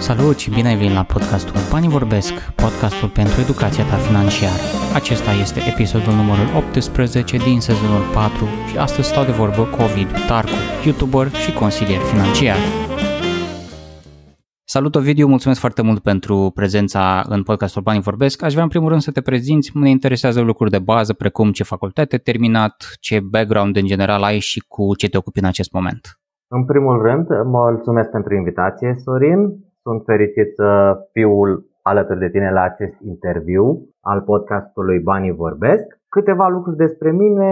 Salut și bine ai venit la podcastul Banii Vorbesc, podcastul pentru educația ta financiară. Acesta este episodul numărul 18 din sezonul 4 și astăzi stau de vorbă cu Ovid Tarcu, YouTuber și consilier financiar. Salut Ovidiu, mulțumesc foarte mult pentru prezența în podcastul Banii Vorbesc. Aș vrea în primul rând să te prezinți, ne interesează lucruri de bază precum ce facultate ai terminat, ce background în general ai și cu ce te ocupi în acest moment. În primul rând, mulțumesc pentru invitație, Sorin. Sunt fericit să fiu alături de tine la acest interviu al podcastului Banii Vorbesc. Câteva lucruri despre mine.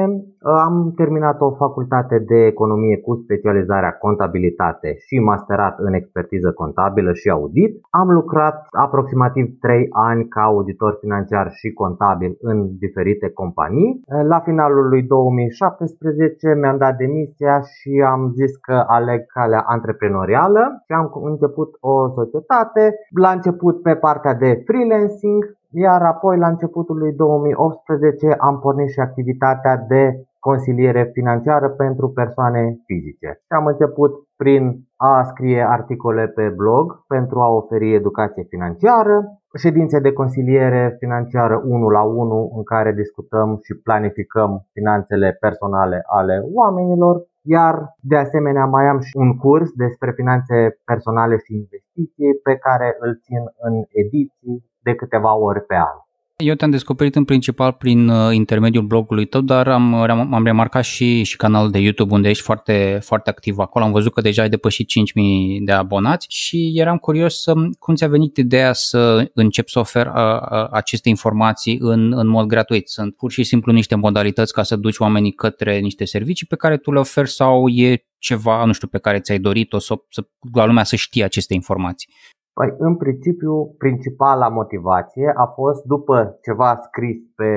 Am terminat o facultate de economie cu specializarea contabilitate și masterat în expertiză contabilă și audit. Am lucrat aproximativ 3 ani ca auditor financiar și contabil în diferite companii. La finalul lui 2017 mi-am dat demisia și am zis că aleg calea antreprenorială și am început o societate. La început pe partea de freelancing, iar apoi la începutul lui 2018 am pornit și activitatea de consiliere financiară pentru persoane fizice. Și am început prin a scrie articole pe blog pentru a oferi educație financiară, ședințe de consiliere financiară 1 la 1 în care discutăm și planificăm finanțele personale ale oamenilor, iar de asemenea mai am și un curs despre finanțe personale și investiții pe care îl țin în ediții de câteva ori pe an. Eu te-am descoperit în principal prin uh, intermediul blogului tău, dar am, am remarcat și, și canalul de YouTube unde ești foarte, foarte activ acolo. Am văzut că deja ai depășit 5.000 de abonați și eram curios să, cum ți-a venit ideea să încep să ofer a, a, aceste informații în, în mod gratuit. Sunt pur și simplu niște modalități ca să duci oamenii către niște servicii pe care tu le oferi sau e ceva, nu știu, pe care ți-ai dorit-o să, să lumea să știe aceste informații? Păi, în principiu, principala motivație a fost după ceva scris pe,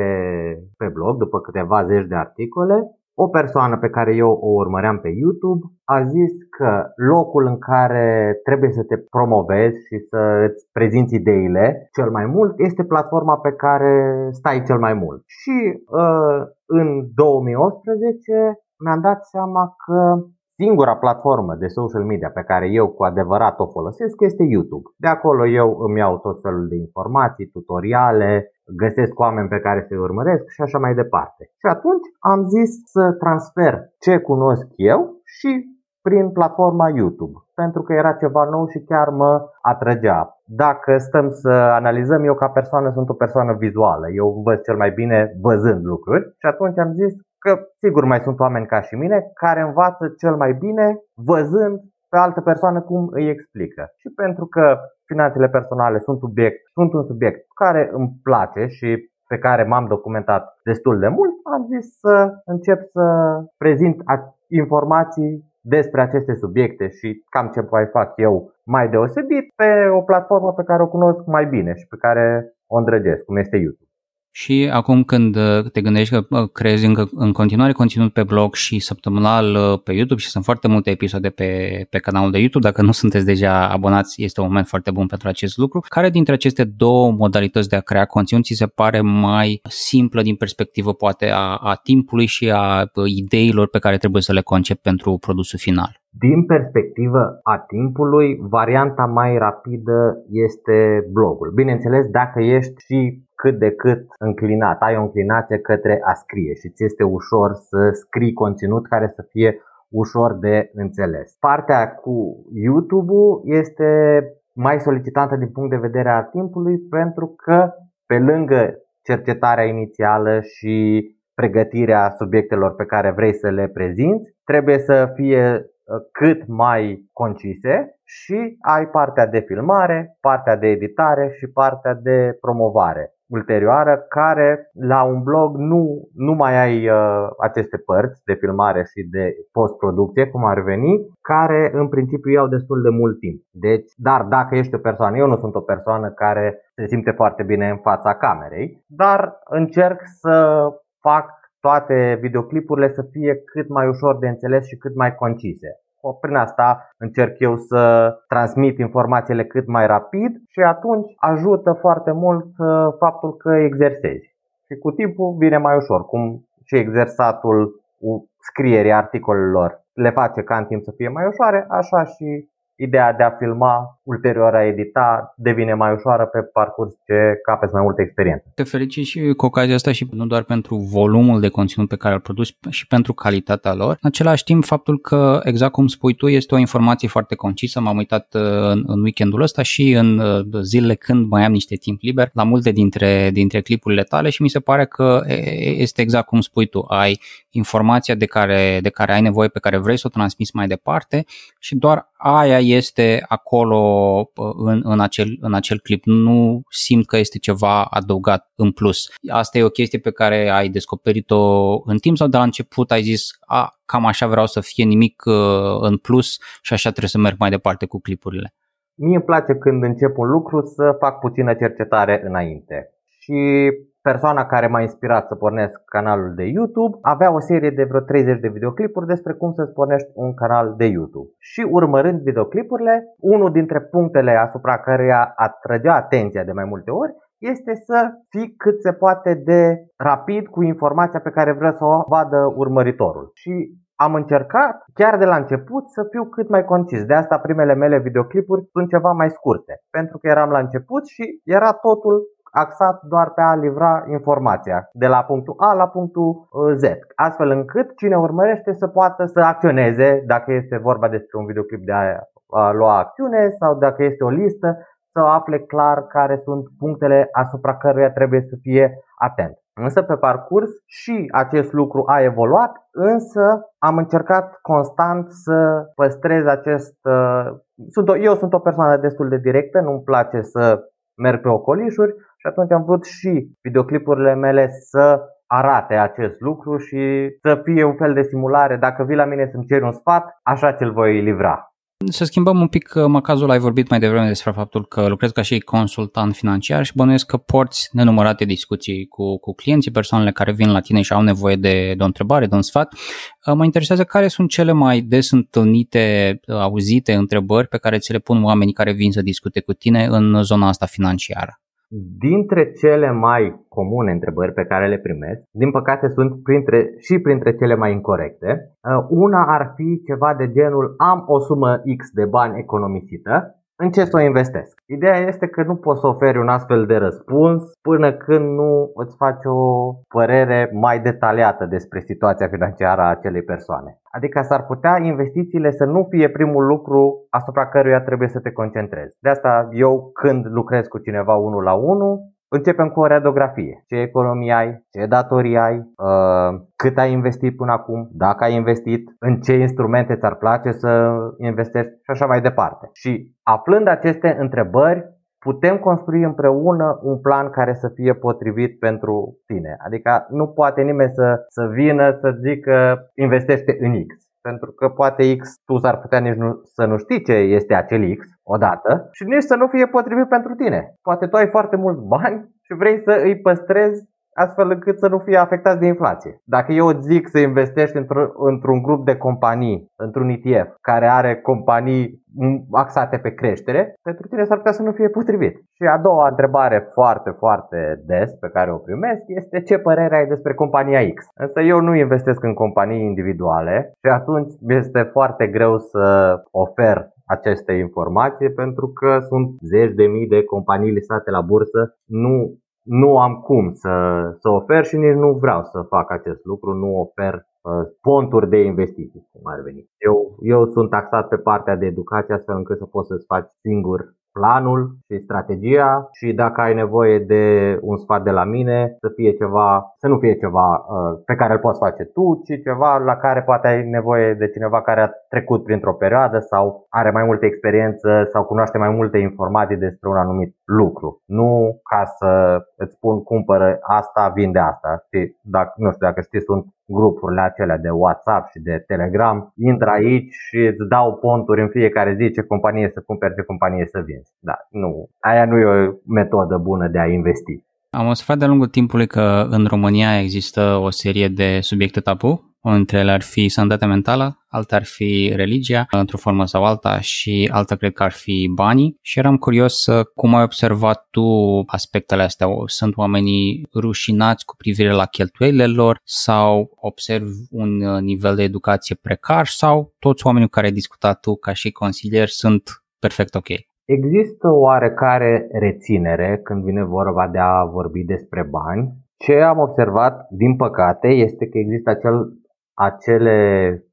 pe blog, după câteva zeci de articole, o persoană pe care eu o urmăream pe YouTube a zis că locul în care trebuie să te promovezi și să îți prezinți ideile cel mai mult este platforma pe care stai cel mai mult. Și uh, în 2018 mi-am dat seama că Singura platformă de social media pe care eu cu adevărat o folosesc este YouTube. De acolo eu îmi iau tot felul de informații, tutoriale, găsesc oameni pe care să-i urmăresc și așa mai departe. Și atunci am zis să transfer ce cunosc eu și prin platforma YouTube, pentru că era ceva nou și chiar mă atrăgea. Dacă stăm să analizăm, eu ca persoană sunt o persoană vizuală, eu văd cel mai bine văzând lucruri și atunci am zis că sigur mai sunt oameni ca și mine care învață cel mai bine văzând pe altă persoană cum îi explică. Și pentru că finanțele personale sunt, subiect, sunt un subiect care îmi place și pe care m-am documentat destul de mult, am zis să încep să prezint informații despre aceste subiecte și cam ce mai fac eu mai deosebit pe o platformă pe care o cunosc mai bine și pe care o îndrăgesc, cum este YouTube. Și acum când uh, te gândești că uh, creezi încă în continuare conținut pe blog și săptămânal uh, pe YouTube și sunt foarte multe episoade pe, pe canalul de YouTube, dacă nu sunteți deja abonați, este un moment foarte bun pentru acest lucru. Care dintre aceste două modalități de a crea conținut ți se pare mai simplă din perspectivă poate a, a timpului și a ideilor pe care trebuie să le concep pentru produsul final? Din perspectivă a timpului, varianta mai rapidă este blogul. Bineînțeles, dacă ești și cât de cât înclinat, ai o înclinație către a scrie și ți este ușor să scrii conținut care să fie ușor de înțeles. Partea cu YouTube-ul este mai solicitantă din punct de vedere al timpului pentru că pe lângă cercetarea inițială și pregătirea subiectelor pe care vrei să le prezinți, trebuie să fie Uh, cât mai concise și ai partea de filmare, partea de editare și partea de promovare ulterioară care la un blog nu, nu mai ai uh, aceste părți de filmare și de postproducție cum ar veni, care în principiu iau destul de mult timp. Deci, dar dacă ești o persoană, eu nu sunt o persoană care se simte foarte bine în fața camerei, dar încerc să fac toate videoclipurile să fie cât mai ușor de înțeles și cât mai concise. Prin asta încerc eu să transmit informațiile cât mai rapid și atunci ajută foarte mult uh, faptul că exersezi. Și cu timpul vine mai ușor, cum și exersatul scrierii articolelor le face ca în timp să fie mai ușoare, așa și ideea de a filma, ulterior a edita, devine mai ușoară pe parcurs ce capeți mai multă experiență. Te felicit și cu ocazia asta și nu doar pentru volumul de conținut pe care îl produci și pentru calitatea lor. În același timp, faptul că, exact cum spui tu, este o informație foarte concisă. M-am uitat uh, în, în weekendul ăsta și în uh, zilele când mai am niște timp liber la multe dintre, dintre clipurile tale și mi se pare că este exact cum spui tu. Ai informația de care, de care ai nevoie, pe care vrei să o transmiți mai departe și doar aia este acolo în, în, acel, în acel clip. Nu simt că este ceva adăugat în plus. Asta e o chestie pe care ai descoperit-o în timp sau de la început ai zis, a, cam așa vreau să fie nimic uh, în plus și așa trebuie să merg mai departe cu clipurile. Mie îmi place când încep un lucru să fac puțină cercetare înainte. Și persoana care m-a inspirat să pornesc canalul de YouTube avea o serie de vreo 30 de videoclipuri despre cum să-ți pornești un canal de YouTube. Și urmărând videoclipurile, unul dintre punctele asupra căreia atrăgea atenția de mai multe ori este să fii cât se poate de rapid cu informația pe care vrea să o vadă urmăritorul. Și am încercat chiar de la început să fiu cât mai concis. De asta primele mele videoclipuri sunt ceva mai scurte. Pentru că eram la început și era totul axat doar pe a livra informația de la punctul A la punctul uh, Z, astfel încât cine urmărește să poată să acționeze dacă este vorba despre un videoclip de a lua acțiune sau dacă este o listă să afle clar care sunt punctele asupra căruia trebuie să fie atent. Însă pe parcurs și acest lucru a evoluat, însă am încercat constant să păstrez acest... Uh, sunt o, eu sunt o persoană destul de directă, nu-mi place să merg pe ocolișuri și atunci am vrut și videoclipurile mele să arate acest lucru și să fie un fel de simulare. Dacă vii la mine să-mi ceri un sfat, așa ți-l voi livra. Să schimbăm un pic uh, macazul, ai vorbit mai devreme despre faptul că lucrezi ca și consultant financiar și bănuiesc că porți nenumărate discuții cu, cu clienții, persoanele care vin la tine și au nevoie de, de o întrebare, de un sfat. Uh, mă interesează care sunt cele mai des întâlnite, uh, auzite întrebări pe care ți le pun oamenii care vin să discute cu tine în zona asta financiară. Dintre cele mai comune întrebări pe care le primesc, din păcate sunt printre, și printre cele mai incorrecte. Uh, una ar fi ceva de genul am o sumă X de bani economisită în ce să o investesc? Ideea este că nu poți să oferi un astfel de răspuns până când nu îți faci o părere mai detaliată despre situația financiară a acelei persoane. Adică s-ar putea investițiile să nu fie primul lucru asupra căruia trebuie să te concentrezi. De asta eu când lucrez cu cineva unul la unul, Începem cu o radiografie. Ce economie ai, ce datorii ai, uh, cât ai investit până acum, dacă ai investit, în ce instrumente ți-ar place să investești și așa mai departe. Și aflând aceste întrebări, putem construi împreună un plan care să fie potrivit pentru tine. Adică nu poate nimeni să, să vină să zică investește în X. Pentru că poate X tu s-ar putea nici nu, să nu știi ce este acel X odată și nici să nu fie potrivit pentru tine. Poate tu ai foarte mulți bani și vrei să îi păstrezi astfel încât să nu fie afectați de inflație. Dacă eu îți zic să investești într- într-un grup de companii, într-un ETF, care are companii axate pe creștere, pentru tine s-ar putea să nu fie potrivit. Și a doua întrebare foarte, foarte des pe care o primesc este ce părere ai despre compania X. Însă eu nu investesc în companii individuale și atunci este foarte greu să ofer aceste informații pentru că sunt zeci de mii de companii listate la bursă. Nu nu am cum să, să ofer și nici nu vreau să fac acest lucru, nu ofer uh, ponturi de investiții, cum ar veni. Eu, eu sunt taxat pe partea de educație astfel încât să poți să-ți faci singur planul și strategia și dacă ai nevoie de un sfat de la mine, să fie ceva, să nu fie ceva uh, pe care îl poți face tu, ci ceva la care poate ai nevoie de cineva care a trecut printr-o perioadă sau are mai multă experiență sau cunoaște mai multe informații despre un anumit lucru. Nu ca să îți spun cumpără asta, vinde asta. Și dacă, nu știu, dacă știi, sunt grupurile acelea de WhatsApp și de Telegram, intră aici și îți dau ponturi în fiecare zi ce companie să cumperi, ce companie să vinzi. Da, nu. Aia nu e o metodă bună de a investi. Am observat de-a lungul timpului că în România există o serie de subiecte tabu Unul dintre ele ar fi sănătatea mentală, alta ar fi religia, într-o formă sau alta, și alta cred că ar fi banii. Și eram curios cum ai observat tu aspectele astea. Sunt oamenii rușinați cu privire la cheltuielile lor sau observi un nivel de educație precar sau toți oamenii cu care ai discutat tu ca și consilier sunt perfect ok? Există oarecare reținere când vine vorba de a vorbi despre bani. Ce am observat, din păcate, este că există acel, acele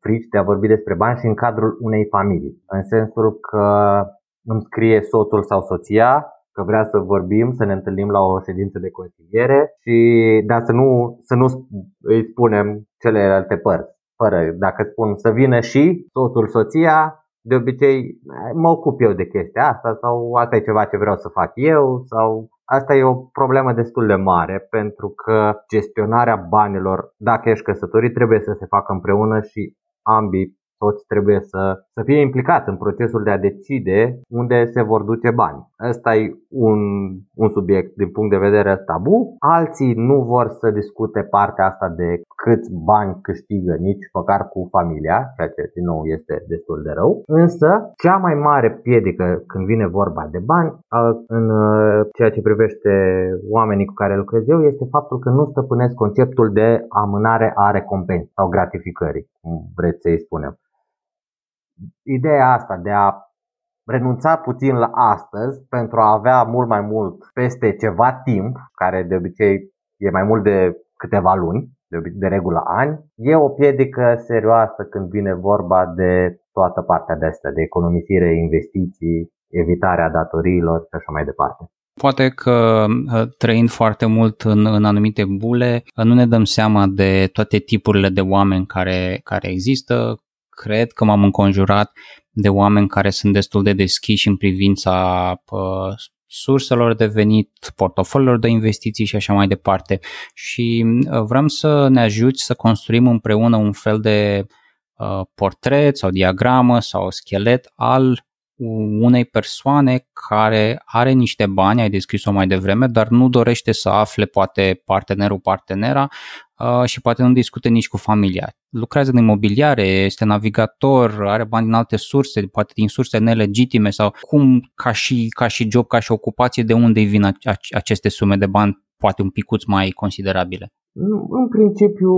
frici de a vorbi despre bani și în cadrul unei familii. În sensul că îmi scrie soțul sau soția că vrea să vorbim, să ne întâlnim la o ședință de consiliere și dar să nu, să nu îi spunem celelalte părți. Fără, dacă spun să vină și soțul, soția, de obicei mă ocup eu de chestia asta sau asta e ceva ce vreau să fac eu sau asta e o problemă destul de mare pentru că gestionarea banilor, dacă ești căsătorit, trebuie să se facă împreună și ambii toți trebuie să, să fie implicați în procesul de a decide unde se vor duce bani. Ăsta e un, un subiect din punct de vedere tabu. Alții nu vor să discute partea asta de câți bani câștigă nici măcar cu familia, ceea ce din nou este destul de rău. Însă, cea mai mare piedică când vine vorba de bani în ceea ce privește oamenii cu care lucrez eu este faptul că nu stăpânesc conceptul de amânare a recompensei sau gratificării, cum vreți să-i spunem ideea asta de a renunța puțin la astăzi pentru a avea mult mai mult peste ceva timp, care de obicei e mai mult de câteva luni, de, de regulă ani, e o piedică serioasă când vine vorba de toată partea de asta, de economisire, investiții, evitarea datoriilor și așa mai departe. Poate că ă, trăind foarte mult în, în anumite bule, nu ne dăm seama de toate tipurile de oameni care, care există, cred că m-am înconjurat de oameni care sunt destul de deschiși în privința uh, surselor de venit, portofoliilor de investiții și așa mai departe. Și uh, vrem să ne ajuți să construim împreună un fel de uh, portret sau diagramă sau schelet al unei persoane care are niște bani, ai descris-o mai devreme, dar nu dorește să afle poate partenerul, partenera uh, și poate nu discute nici cu familia. Lucrează în imobiliare, este navigator, are bani din alte surse, poate din surse nelegitime sau cum ca și, ca și job, ca și ocupație, de unde vin aceste sume de bani poate un picuț mai considerabile? În principiu,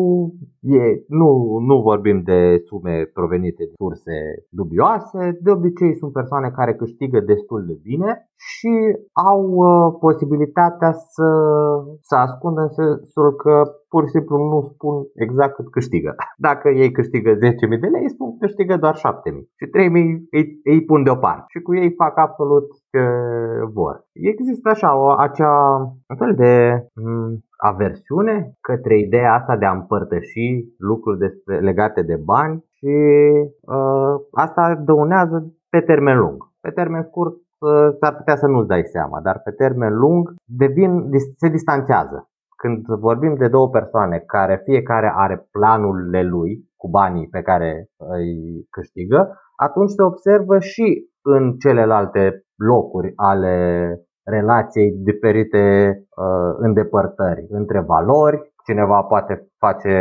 e, nu, nu vorbim de sume provenite de surse dubioase. De obicei sunt persoane care câștigă destul de bine și au uh, posibilitatea să, să ascundă în sensul că pur și simplu nu spun exact cât câștigă. Dacă ei câștigă 10.000 de lei, spun că câștigă doar 7.000 și 3.000 îi, îi pun deoparte și cu ei fac absolut ce vor. Există așa o, acea un fel de m- aversiune către ideea asta de a împărtăși lucruri despre, legate de bani și uh, asta dăunează pe termen lung. Pe termen scurt uh, s-ar putea să nu-ți dai seama, dar pe termen lung devin, se distanțează. Când vorbim de două persoane care fiecare are planurile lui cu banii pe care îi câștigă, atunci se observă și în celelalte locuri ale relației diferite uh, îndepărtări între valori. Cineva poate face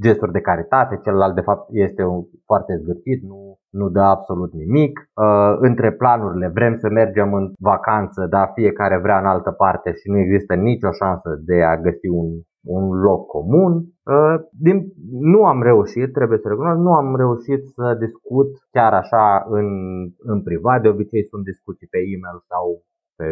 gesturi de caritate, celălalt de fapt este un foarte zgârcit, nu, nu dă absolut nimic. Uh, între planurile vrem să mergem în vacanță, dar fiecare vrea în altă parte și nu există nicio șansă de a găsi un, un loc comun. Uh, din, nu am reușit, trebuie să recunosc, nu am reușit să discut chiar așa în, în privat. De obicei sunt discuții pe e-mail sau pe,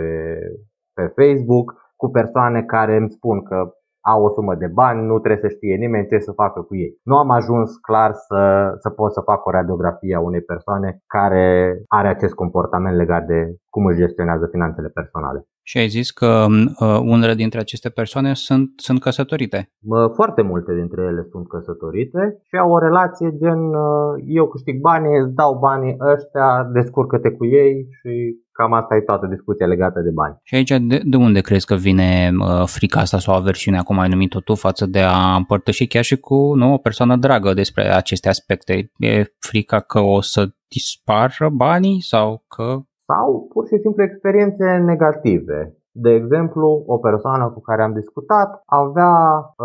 pe Facebook cu persoane care îmi spun că au o sumă de bani, nu trebuie să știe nimeni ce să facă cu ei. Nu am ajuns clar să, să pot să fac o radiografie a unei persoane care are acest comportament legat de cum își gestionează finanțele personale. Și ai zis că uh, unele dintre aceste persoane sunt, sunt căsătorite. Foarte multe dintre ele sunt căsătorite și au o relație gen uh, eu câștig banii, îți dau banii ăștia, descurcă-te cu ei și cam asta e toată discuția legată de bani. Și aici de, de unde crezi că vine uh, frica asta sau aversiunea, cum ai numit-o tu, față de a împărtăși chiar și cu nu, o persoană dragă despre aceste aspecte? E frica că o să dispară banii sau că sau pur și simplu experiențe negative. De exemplu, o persoană cu care am discutat avea,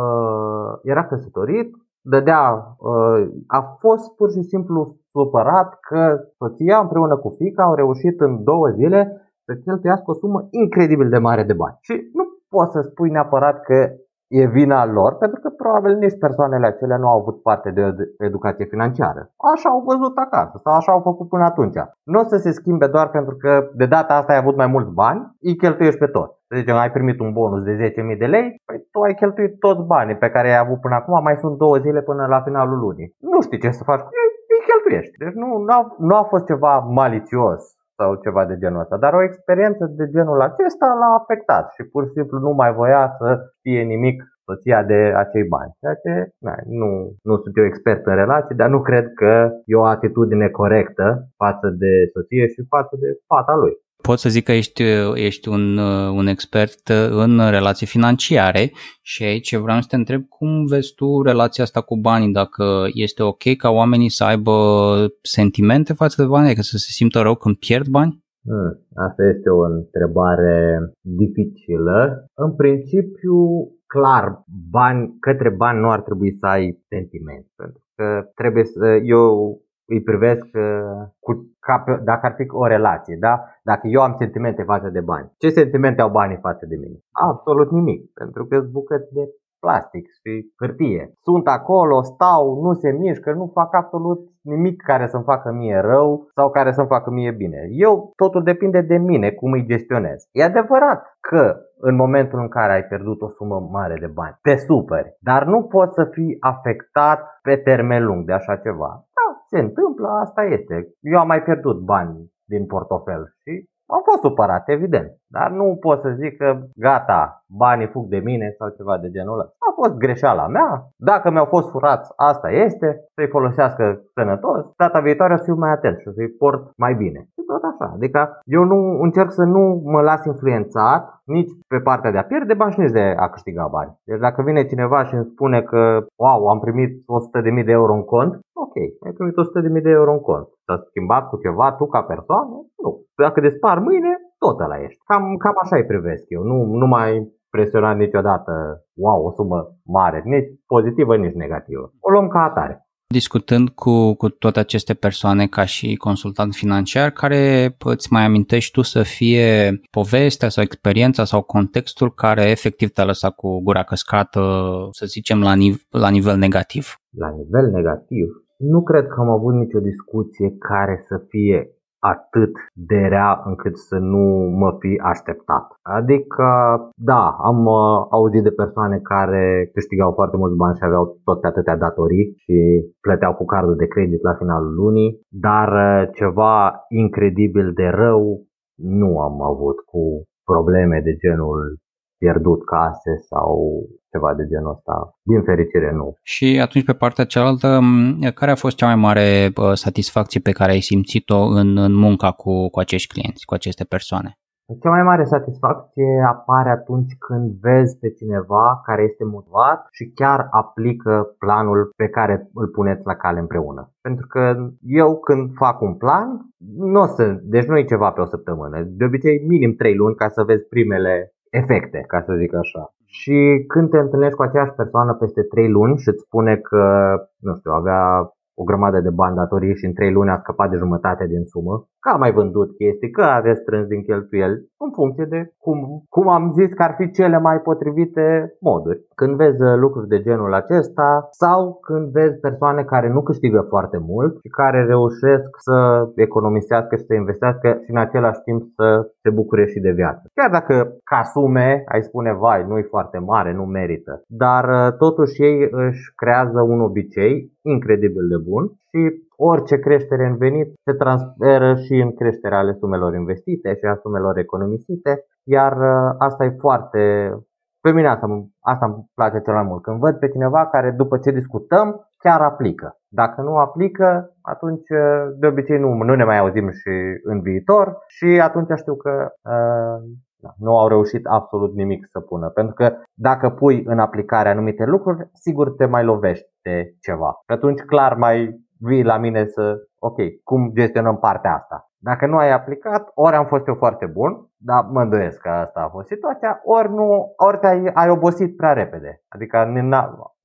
uh, era căsătorit, dădea, uh, a fost pur și simplu supărat că soția împreună cu fica au reușit în două zile să cheltuiască o sumă incredibil de mare de bani. Și nu poți să spui neapărat că e vina lor, pentru că probabil nici persoanele acelea nu au avut parte de educație financiară. Așa au văzut acasă sau așa au făcut până atunci. Nu o să se schimbe doar pentru că de data asta ai avut mai mulți bani, îi cheltuiești pe tot. Să zicem, ai primit un bonus de 10.000 de lei, păi tu ai cheltuit toți banii pe care ai avut până acum, mai sunt două zile până la finalul lunii. Nu știi ce să faci cu ei, îi cheltuiești. Deci nu, nu, a, nu a fost ceva malițios sau ceva de genul ăsta, dar o experiență de genul acesta l-a afectat și pur și simplu nu mai voia să fie nimic soția de acei bani. Ceea ce na, nu, nu sunt eu expert în relații, dar nu cred că e o atitudine corectă față de soție și față de fata lui pot să zic că ești, ești un, un expert în relații financiare și aici vreau să te întreb cum vezi tu relația asta cu banii, dacă este ok ca oamenii să aibă sentimente față de bani, adică să se simtă rău când pierd bani? Hmm, asta este o întrebare dificilă. În principiu, clar, bani, către bani nu ar trebui să ai sentiment. Pentru că trebuie să, eu îi privesc uh, cu, ca pe, dacă ar fi o relație, da? Dacă eu am sentimente față de bani. Ce sentimente au banii față de mine? Absolut nimic, pentru că sunt bucăți de plastic și hârtie. Sunt acolo, stau, nu se mișcă, nu fac absolut nimic care să-mi facă mie rău sau care să-mi facă mie bine. Eu, totul depinde de mine, cum îi gestionez. E adevărat că în momentul în care ai pierdut o sumă mare de bani, te superi, dar nu poți să fii afectat pe termen lung de așa ceva se întâmplă, asta este. Eu am mai pierdut bani din portofel și am fost supărat, evident. Dar nu pot să zic că gata, banii fug de mine sau ceva de genul ăsta. A fost greșeala mea. Dacă mi-au fost furați, asta este. Să-i folosească sănătos. Data viitoare o să fiu mai atent și o să-i port mai bine. Și tot așa. Adică eu nu încerc să nu mă las influențat nici pe partea de a pierde bani și nici de a câștiga bani. Deci dacă vine cineva și îmi spune că wow, am primit 100.000 de euro în cont, ok, ai primit 100.000 de euro în cont. S-a schimbat cu ceva tu ca persoană? Nu. Dacă dispar mâine, tot ăla ești. Cam, cam așa îi privesc eu. Nu, nu mai presionat niciodată, wow, o sumă mare, nici pozitivă, nici negativă. O luăm ca atare. Discutând cu, cu toate aceste persoane ca și consultant financiar, care îți mai amintești tu să fie povestea sau experiența sau contextul care efectiv te-a lăsat cu gura căscată, să zicem, la, nive- la nivel negativ? La nivel negativ? Nu cred că am avut nicio discuție care să fie atât de rea încât să nu mă fi așteptat. Adică, da, am uh, auzit de persoane care câștigau foarte mulți bani și aveau tot atâtea datorii și plăteau cu cardul de credit la finalul lunii, dar uh, ceva incredibil de rău nu am avut cu probleme de genul pierdut case sau ceva de genul ăsta. Din fericire nu. Și atunci pe partea cealaltă, care a fost cea mai mare satisfacție pe care ai simțit-o în, în munca cu, cu acești clienți, cu aceste persoane? Cea mai mare satisfacție apare atunci când vezi pe cineva care este motivat și chiar aplică planul pe care îl puneți la cale împreună. Pentru că eu când fac un plan, nu o să, deci nu e ceva pe o săptămână. De obicei minim 3 luni ca să vezi primele efecte, ca să zic așa. Și când te întâlnești cu aceeași persoană peste 3 luni și îți spune că, nu știu, avea o grămadă de bani datorii și în 3 luni a scăpat de jumătate din sumă, că a mai vândut chestii, că a restrâns din cheltuieli, în funcție de cum, cum am zis că ar fi cele mai potrivite moduri. Când vezi uh, lucruri de genul acesta sau când vezi persoane care nu câștigă foarte mult și care reușesc să economisească și să investească și în același timp să se bucure și de viață. Chiar dacă ca sume ai spune, vai, nu e foarte mare, nu merită. Dar uh, totuși ei își creează un obicei incredibil de bun și orice creștere în venit se transferă și în creșterea ale sumelor investite și a sumelor economisite, iar uh, asta e foarte... Pe mine asta, asta îmi place cel mai mult, când văd pe cineva care după ce discutăm chiar aplică. Dacă nu aplică, atunci uh, de obicei nu, nu ne mai auzim și în viitor și atunci știu că uh, da, nu au reușit absolut nimic să pună. Pentru că dacă pui în aplicare anumite lucruri, sigur te mai lovești de ceva. Și atunci clar mai vii la mine să, ok, cum gestionăm partea asta. Dacă nu ai aplicat, ori am fost eu foarte bun da, mă îndoiesc că asta a fost situația, ori, nu, ori te-ai ai obosit prea repede. Adică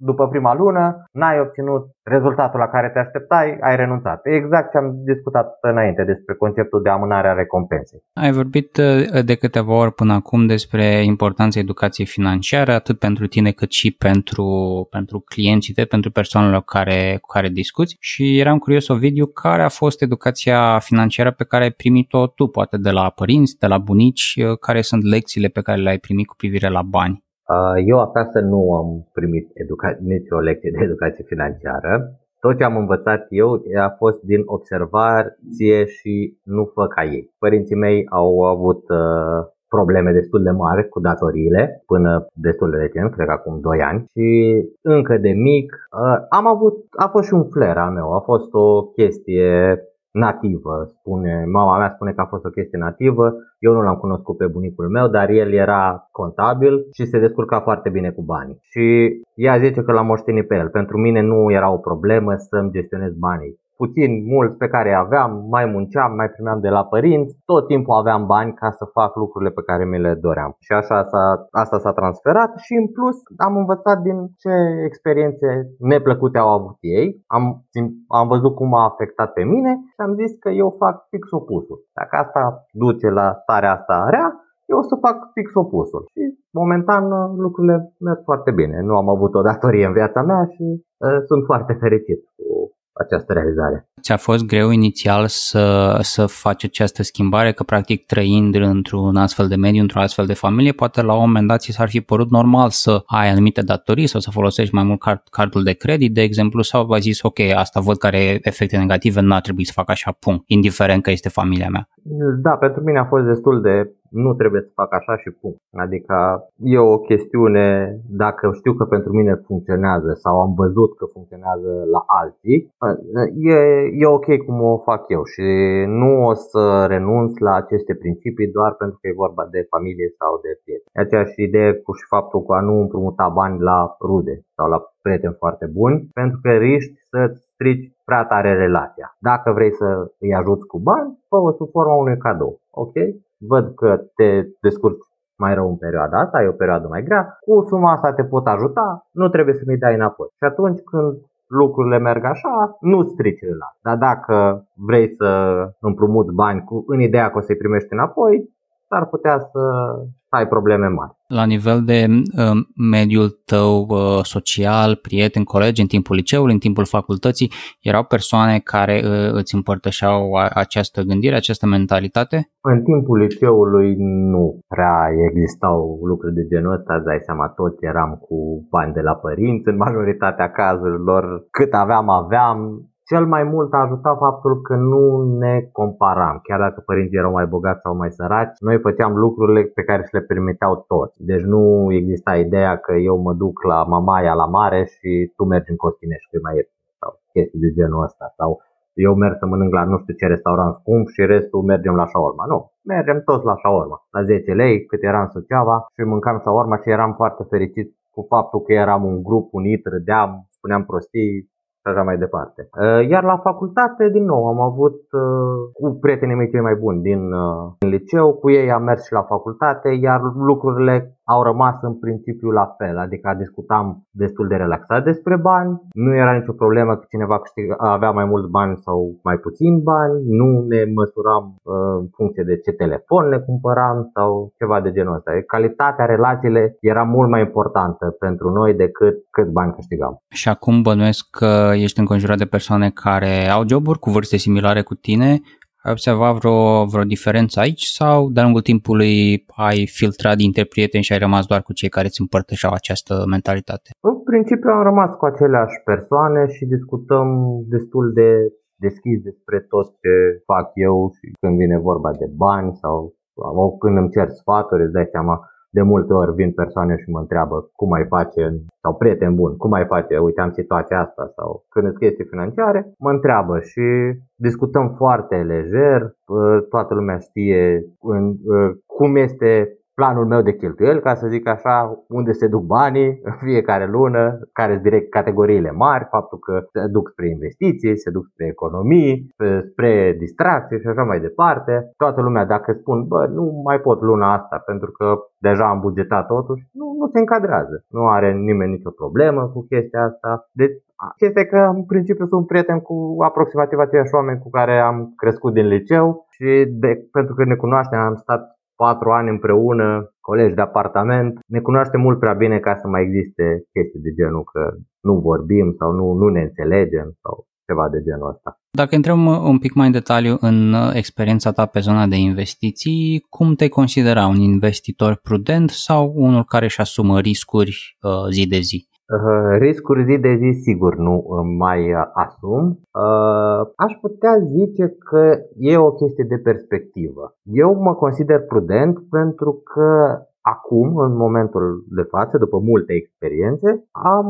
după prima lună n-ai obținut rezultatul la care te așteptai, ai renunțat. Exact ce am discutat înainte despre conceptul de amânare a recompensei. Ai vorbit uh, de câteva ori până acum despre importanța educației financiare, atât pentru tine cât și pentru, pentru clienții tăi, pentru persoanele cu care, cu care discuți și eram curios, Ovidiu, care a fost educația financiară pe care ai primit-o tu, poate de la părinți, de la bunici, uh, care sunt lecțiile pe care le-ai primit cu privire la bani? Eu acasă nu am primit educa- nici o lecție de educație financiară. Tot ce am învățat eu a fost din observație și nu fă ca ei. Părinții mei au avut uh, probleme destul de mari cu datoriile până destul de recent, cred că acum 2 ani și încă de mic uh, am avut, a fost și un flair al meu, a fost o chestie nativă, spune, mama mea spune că a fost o chestie nativă, eu nu l-am cunoscut pe bunicul meu, dar el era contabil și se descurca foarte bine cu banii. Și ea zice că l-am moștenit pe el. Pentru mine nu era o problemă să-mi gestionez banii puțin mulți pe care îi aveam, mai munceam, mai primeam de la părinți, tot timpul aveam bani ca să fac lucrurile pe care mi le doream. Și așa s-a, asta s-a transferat și în plus am învățat din ce experiențe neplăcute au avut ei, am, am văzut cum a afectat pe mine și am zis că eu fac fix opusul. Dacă asta duce la starea asta rea, eu o să fac fix opusul. Și momentan lucrurile merg foarte bine. Nu am avut o datorie în viața mea și uh, sunt foarte fericit cu această realizare. Ți-a fost greu inițial să, să faci această schimbare, că practic trăind într-un astfel de mediu, într-o astfel de familie, poate la un moment dat ți s-ar fi părut normal să ai anumite datorii sau să folosești mai mult card, cardul de credit, de exemplu, sau ai zis, ok, asta văd care are efecte negative, nu ar trebui să fac așa, punct, indiferent că este familia mea. Da, pentru mine a fost destul de nu trebuie să fac așa și punct. Adică e o chestiune, dacă știu că pentru mine funcționează sau am văzut că funcționează la alții, e, e ok cum o fac eu și nu o să renunț la aceste principii doar pentru că e vorba de familie sau de prieteni. Aceeași idee cu și faptul că a nu împrumuta bani la rude sau la prieteni foarte buni, pentru că riști să-ți strici prea tare relația. Dacă vrei să îi ajuți cu bani, fă-o sub forma unui cadou. Ok? Văd că te descurci mai rău în perioada asta, e o perioadă mai grea, cu suma asta te pot ajuta, nu trebuie să mi dai înapoi. Și atunci când lucrurile merg așa, nu strici relația. Dar dacă vrei să împrumuți bani cu, în ideea că o să-i primești înapoi, s-ar putea să ai probleme mari. La nivel de uh, mediul tău uh, social, prieteni, colegi, în timpul liceului, în timpul facultății, erau persoane care uh, îți împărtășeau această gândire, această mentalitate? În timpul liceului nu prea existau lucruri de genul ăsta, îți dai seama, toți eram cu bani de la părinți, în majoritatea cazurilor, cât aveam, aveam, cel mai mult a ajutat faptul că nu ne comparam, chiar dacă părinții erau mai bogați sau mai săraci, noi făceam lucrurile pe care și le permiteau toți. Deci nu exista ideea că eu mă duc la mamaia la mare și tu mergi în Costinești, că e mai ieftin sau chestii de genul ăsta. Sau eu merg să mănânc la nu știu ce restaurant scump și restul mergem la shawarma. Nu, mergem toți la shawarma. La 10 lei, cât eram în Suceava și mâncam shawarma și eram foarte fericit cu faptul că eram un grup unit, râdeam, spuneam prostii, și așa mai departe. Uh, iar la facultate, din nou, am avut uh, cu prietenii mei cei mai buni din, uh, din liceu, cu ei am mers și la facultate, iar lucrurile au rămas în principiu la fel, adică discutam destul de relaxat despre bani, nu era nicio problemă că cineva câștiga, avea mai mulți bani sau mai puțin bani, nu ne măsuram uh, în funcție de ce telefon ne cumpăram sau ceva de genul ăsta. Calitatea, relațiile era mult mai importantă pentru noi decât cât bani câștigam. Și acum bănuiesc că ești înconjurat de persoane care au joburi cu vârste similare cu tine, ai observat vreo, vreo diferență aici sau de-a lungul timpului ai filtrat dintre prieteni și ai rămas doar cu cei care îți împărtășeau această mentalitate? În principiu am rămas cu aceleași persoane și discutăm destul de deschis despre tot ce fac eu și când vine vorba de bani sau, sau când îmi cer sfaturi, îți dai seama de multe ori vin persoane și mă întreabă cum mai face, sau prieten bun, cum mai face, uite am situația asta. Sau când îți chestii financiare, mă întreabă și discutăm foarte lejer, toată lumea știe în, cum este planul meu de cheltuieli, ca să zic așa, unde se duc banii în fiecare lună, care sunt direct categoriile mari, faptul că se duc spre investiții, se duc spre economii, spre distracție și așa mai departe. Toată lumea dacă spun, bă, nu mai pot luna asta pentru că deja am bugetat totuși, nu, nu se încadrează. Nu are nimeni nicio problemă cu chestia asta. Deci Chestia că în principiu sunt prieten cu aproximativ aceiași oameni cu care am crescut din liceu și de, pentru că ne cunoaștem, am stat patru ani împreună, colegi de apartament, ne cunoaștem mult prea bine ca să mai existe chestii de genul că nu vorbim sau nu, nu ne înțelegem sau ceva de genul ăsta. Dacă intrăm un pic mai în detaliu în experiența ta pe zona de investiții, cum te considera un investitor prudent sau unul care își asumă riscuri uh, zi de zi? Riscuri zi de zi sigur nu mai asum. Aș putea zice că e o chestie de perspectivă. Eu mă consider prudent pentru că acum, în momentul de față, după multe experiențe, am,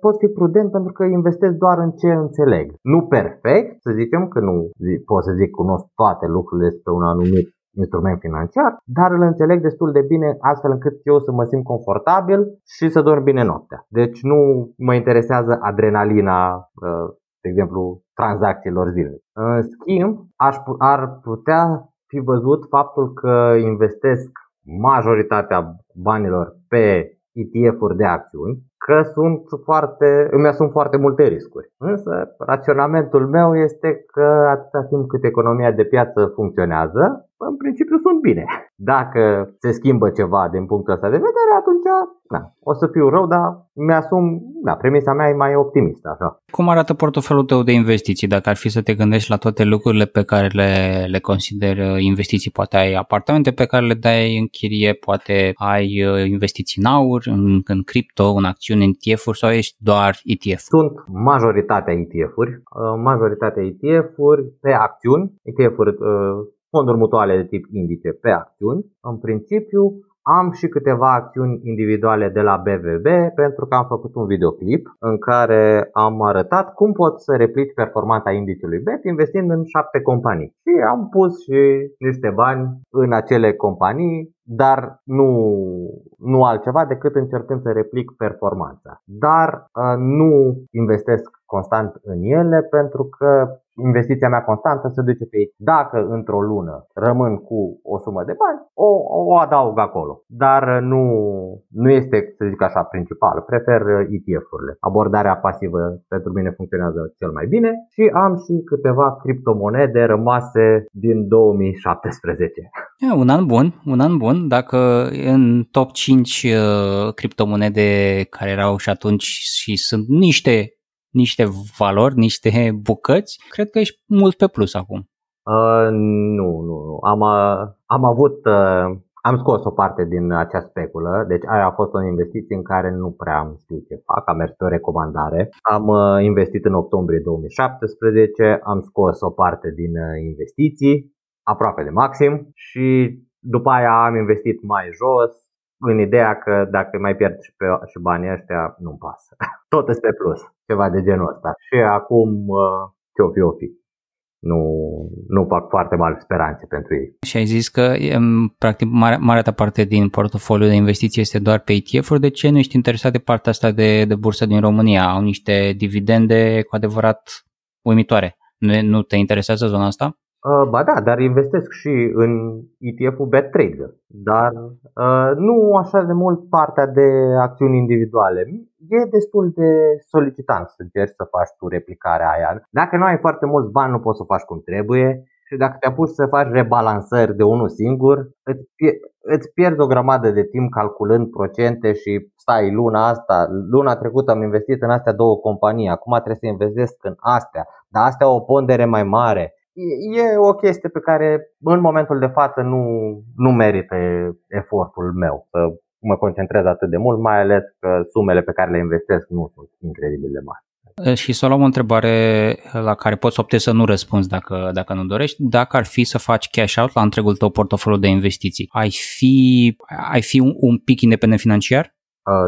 pot fi prudent pentru că investesc doar în ce înțeleg. Nu perfect, să zicem că nu pot să zic cunosc toate lucrurile despre un anumit instrument financiar, dar îl înțeleg destul de bine astfel încât eu să mă simt confortabil și să dorm bine noaptea. Deci nu mă interesează adrenalina, uh, de exemplu, tranzacțiilor zilnice. În schimb, aș, ar putea fi văzut faptul că investesc majoritatea banilor pe ETF-uri de acțiuni, că sunt foarte, îmi asum foarte multe riscuri. Însă, raționamentul meu este că atâta timp cât economia de piață funcționează, în principiu sunt bine. Dacă se schimbă ceva din punctul ăsta de vedere, atunci na, o să fiu rău, dar mi-asum, da, premisa mea e mai optimistă. Așa. Cum arată portofelul tău de investiții? Dacă ar fi să te gândești la toate lucrurile pe care le, le consider investiții, poate ai apartamente pe care le dai în chirie, poate ai uh, investiții în aur, în, în cripto, în acțiuni, în ETF-uri sau ești doar ETF? Sunt majoritatea ETF-uri, uh, majoritatea ETF-uri pe acțiuni, ETF-uri uh, fonduri mutuale de tip indice pe acțiuni. În principiu, am și câteva acțiuni individuale de la BVB pentru că am făcut un videoclip în care am arătat cum pot să replici performanța indicelui BET investind în șapte companii. Și am pus și niște bani în acele companii, dar nu, nu altceva decât încercând să replic performanța. Dar uh, nu investesc constant în ele pentru că investiția mea constantă se duce pe aici. Dacă într-o lună rămân cu o sumă de bani, o, o adaug acolo. Dar nu, nu este, să zic așa, principal. Prefer ETF-urile. Abordarea pasivă pentru mine funcționează cel mai bine și am și câteva criptomonede rămase din 2017. E, un an bun, un an bun. Dacă în top 5 uh, criptomonede care erau și atunci și sunt niște niște valori, niște bucăți, cred că ești mult pe plus acum. Uh, nu, nu, nu. Am, uh, am avut, uh, am scos o parte din acea speculă, deci aia a fost o investiție în care nu prea am știut ce fac, am mers pe o recomandare. Am uh, investit în octombrie 2017, am scos o parte din uh, investiții, aproape de maxim și după aia am investit mai jos, în ideea că dacă mai pierd și, pe, și banii ăștia, nu-mi pasă. Tot este pe plus, ceva de genul ăsta. Și acum uh, ce-o fi, o fi. Nu, nu fac foarte mari speranțe pentru ei. Și ai zis că practic mare, marea ta parte din portofoliul de investiții este doar pe ETF-uri, de ce nu ești interesat de partea asta de, de bursă din România? Au niște dividende cu adevărat uimitoare. Nu, nu te interesează zona asta? Uh, ba da, dar investesc și în ETF-ul BetTrader, dar uh, nu așa de mult partea de acțiuni individuale. E destul de solicitant să încerci să faci tu replicarea aia. Dacă nu ai foarte mulți bani, nu poți să faci cum trebuie și dacă te apuci să faci rebalansări de unul singur, îți, pie- îți pierzi o grămadă de timp calculând procente și stai luna asta, luna trecută am investit în astea două companii, acum trebuie să investesc în astea, dar astea au o pondere mai mare e o chestie pe care în momentul de față nu, nu merită efortul meu să mă concentrez atât de mult, mai ales că sumele pe care le investesc nu sunt incredibil de mari. Și să luăm o întrebare la care poți opte să nu răspunzi dacă, dacă nu dorești. Dacă ar fi să faci cash out la întregul tău portofoliu de investiții, ai fi, ai fi un, un pic independent financiar?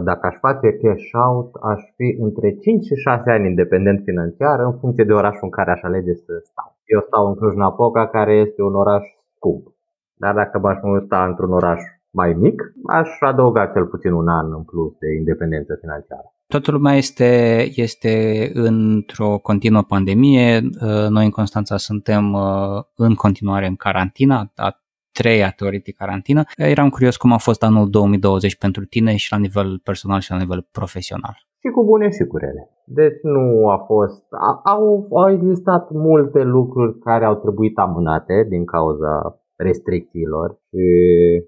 Dacă aș face cash out, aș fi între 5 și 6 ani independent financiar în funcție de orașul în care aș alege să stau. Eu stau în Cluj-Napoca, care este un oraș scump. Dar dacă m-aș muta într-un oraș mai mic, aș adăuga cel puțin un an în plus de independență financiară. Toată lumea este, este într-o continuă pandemie. Uh, noi în Constanța suntem uh, în continuare în carantină, a treia teoretic carantină. Eram curios cum a fost anul 2020 pentru tine și la nivel personal și la nivel profesional. Și cu bune și cu rele. Deci nu a fost... Au, au existat multe lucruri care au trebuit amânate din cauza restricțiilor și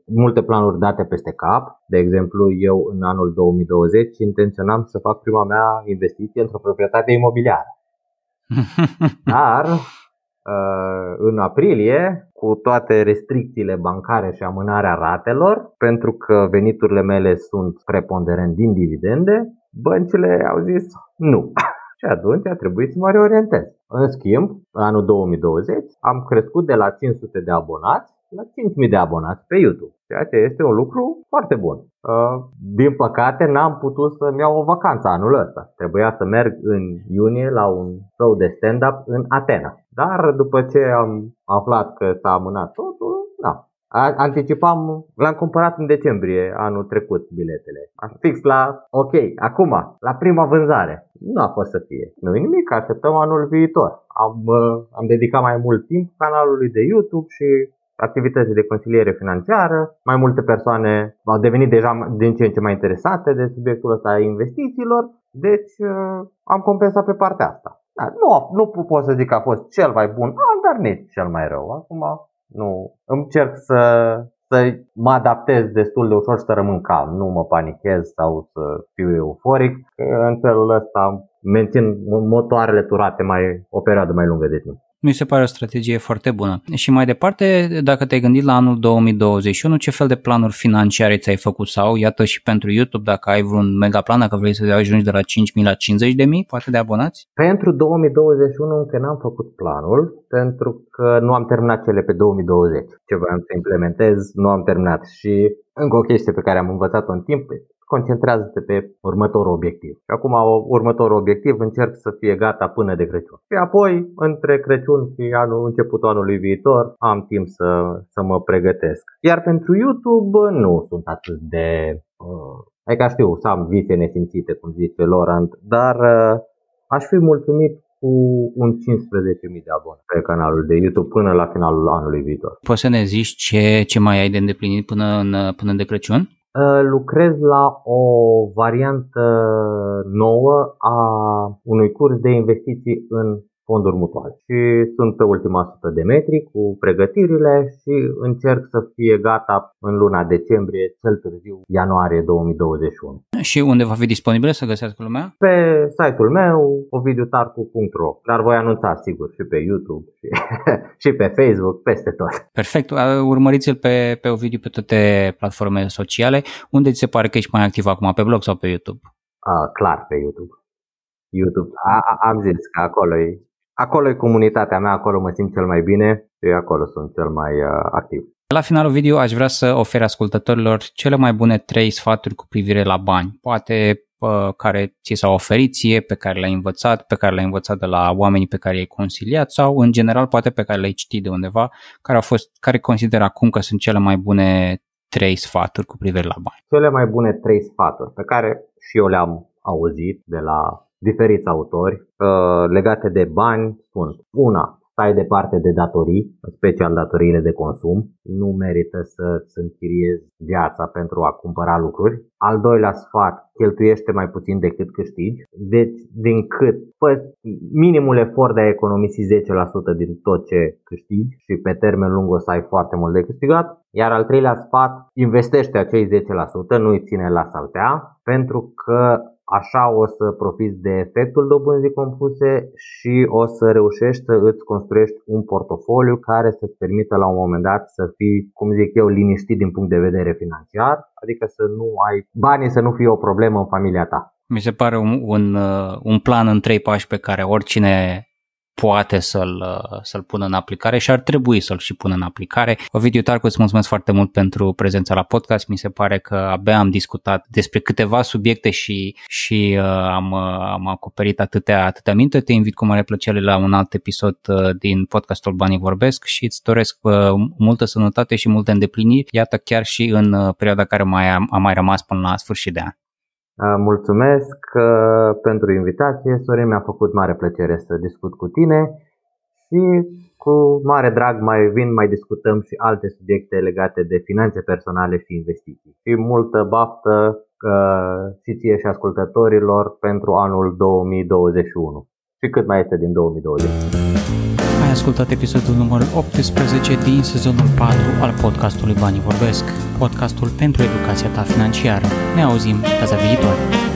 multe planuri date peste cap. De exemplu, eu în anul 2020 intenționam să fac prima mea investiție într-o proprietate imobiliară. Dar uh, în aprilie, cu toate restricțiile bancare și amânarea ratelor, pentru că veniturile mele sunt preponderent din dividende, băncile au zis nu. Și atunci a trebuit să mă reorientez. În schimb, în anul 2020 am crescut de la 500 de abonați la 5.000 de abonați pe YouTube, ceea ce este un lucru foarte bun. Uh, din păcate n-am putut să-mi iau o vacanță anul ăsta. Trebuia să merg în iunie la un show de stand-up în Atena. Dar după ce am aflat că s-a amânat totul, da, Anticipam, l-am cumpărat în decembrie anul trecut biletele. Fix la, ok, acum, la prima vânzare. Nu a fost să fie. Nu nimic, așteptăm anul viitor. Am, uh, am dedicat mai mult timp canalului de YouTube și activități de consiliere financiară, mai multe persoane au devenit deja din ce în ce mai interesate de subiectul ăsta a investițiilor, deci uh, am compensat pe partea asta. Da, nu, nu pot să zic că a fost cel mai bun an, dar nici cel mai rău. Acum nu încerc să, să mă adaptez destul de ușor și să rămân calm, nu mă panichez sau să fiu euforic. În felul ăsta mențin motoarele turate mai o perioadă mai lungă de timp. Mi se pare o strategie foarte bună. Și mai departe, dacă te-ai gândit la anul 2021, ce fel de planuri financiare ți-ai făcut sau, iată și pentru YouTube, dacă ai vreun mega plan, dacă vrei să ajungi de la 5.000 la 50.000, poate de abonați? Pentru 2021 încă n-am făcut planul, pentru că nu am terminat cele pe 2020. Ce voiam să implementez, nu am terminat. Și încă o chestie pe care am învățat-o în timp, concentrează-te pe următorul obiectiv. Și acum următorul obiectiv încerc să fie gata până de Crăciun. Și apoi, între Crăciun și anul, începutul anului viitor, am timp să, să mă pregătesc. Iar pentru YouTube nu sunt atât de... Uh, adică știu să am vise nesimțite, cum zice Laurent, dar uh, aș fi mulțumit cu un 15.000 de aboni pe canalul de YouTube până la finalul anului viitor. Poți să ne zici ce, ce mai ai de îndeplinit până, în, până de Crăciun? Ă, lucrez la o variantă nouă a unui curs de investiții în fonduri mutuale. Și sunt pe ultima sută de metri cu pregătirile și încerc să fie gata în luna decembrie, cel târziu ianuarie 2021. Și unde va fi disponibil să găsească lumea? Pe site-ul meu, ovidiutarcu.ro Dar voi anunța sigur și pe YouTube și, și pe Facebook, peste tot. Perfect. Urmăriți-l pe, pe Ovidiu pe toate platformele sociale. Unde ți se pare că ești mai activ acum, pe blog sau pe YouTube? A, clar, pe YouTube. YouTube. A, a, am zis că acolo e Acolo e comunitatea mea, acolo mă simt cel mai bine și acolo sunt cel mai uh, activ. La finalul video aș vrea să ofer ascultătorilor cele mai bune trei sfaturi cu privire la bani. Poate uh, care ți s-au oferit ție, pe care le-ai învățat, pe care le-ai învățat de la oamenii pe care i-ai consiliat sau în general poate pe care le-ai citit de undeva, care au fost, care consider acum că sunt cele mai bune trei sfaturi cu privire la bani. Cele mai bune trei sfaturi pe care și eu le-am auzit de la diferiți autori uh, legate de bani sunt una, stai departe de datorii, în special datoriile de consum, nu merită să-ți închiriezi viața pentru a cumpăra lucruri. Al doilea sfat, cheltuiește mai puțin decât câștigi, deci din cât fă minimul efort de a economisi 10% din tot ce câștigi și pe termen lung o să ai foarte mult de câștigat. Iar al treilea sfat, investește acei 10%, nu-i ține la saltea, pentru că Așa o să profiți de efectul dobânzii compuse și o să reușești să îți construiești un portofoliu care să-ți permită la un moment dat să fii, cum zic eu, liniștit din punct de vedere financiar, adică să nu ai banii să nu fie o problemă în familia ta. Mi se pare un, un, uh, un plan în trei pași pe care oricine poate să-l, să-l pună în aplicare și ar trebui să-l și pună în aplicare. Ovidiu Tarcu, îți mulțumesc foarte mult pentru prezența la podcast. Mi se pare că abia am discutat despre câteva subiecte și, și uh, am, uh, am acoperit atâtea, atâtea minte. Te invit cu mare plăcere la un alt episod uh, din podcastul Banii Vorbesc și îți doresc uh, multă sănătate și multe îndepliniri. Iată chiar și în uh, perioada care mai a, a mai rămas până la sfârșit de an. Mulțumesc pentru invitație, Sorin, mi-a făcut mare plăcere să discut cu tine și cu mare drag mai vin, mai discutăm și alte subiecte legate de finanțe personale și investiții. Și multă baftă și ție și ascultătorilor pentru anul 2021 și cât mai este din 2020. Ai ascultat episodul numărul 18 din sezonul 4 al podcastului Banii Vorbesc, podcastul pentru educația ta financiară. Ne auzim data viitoare!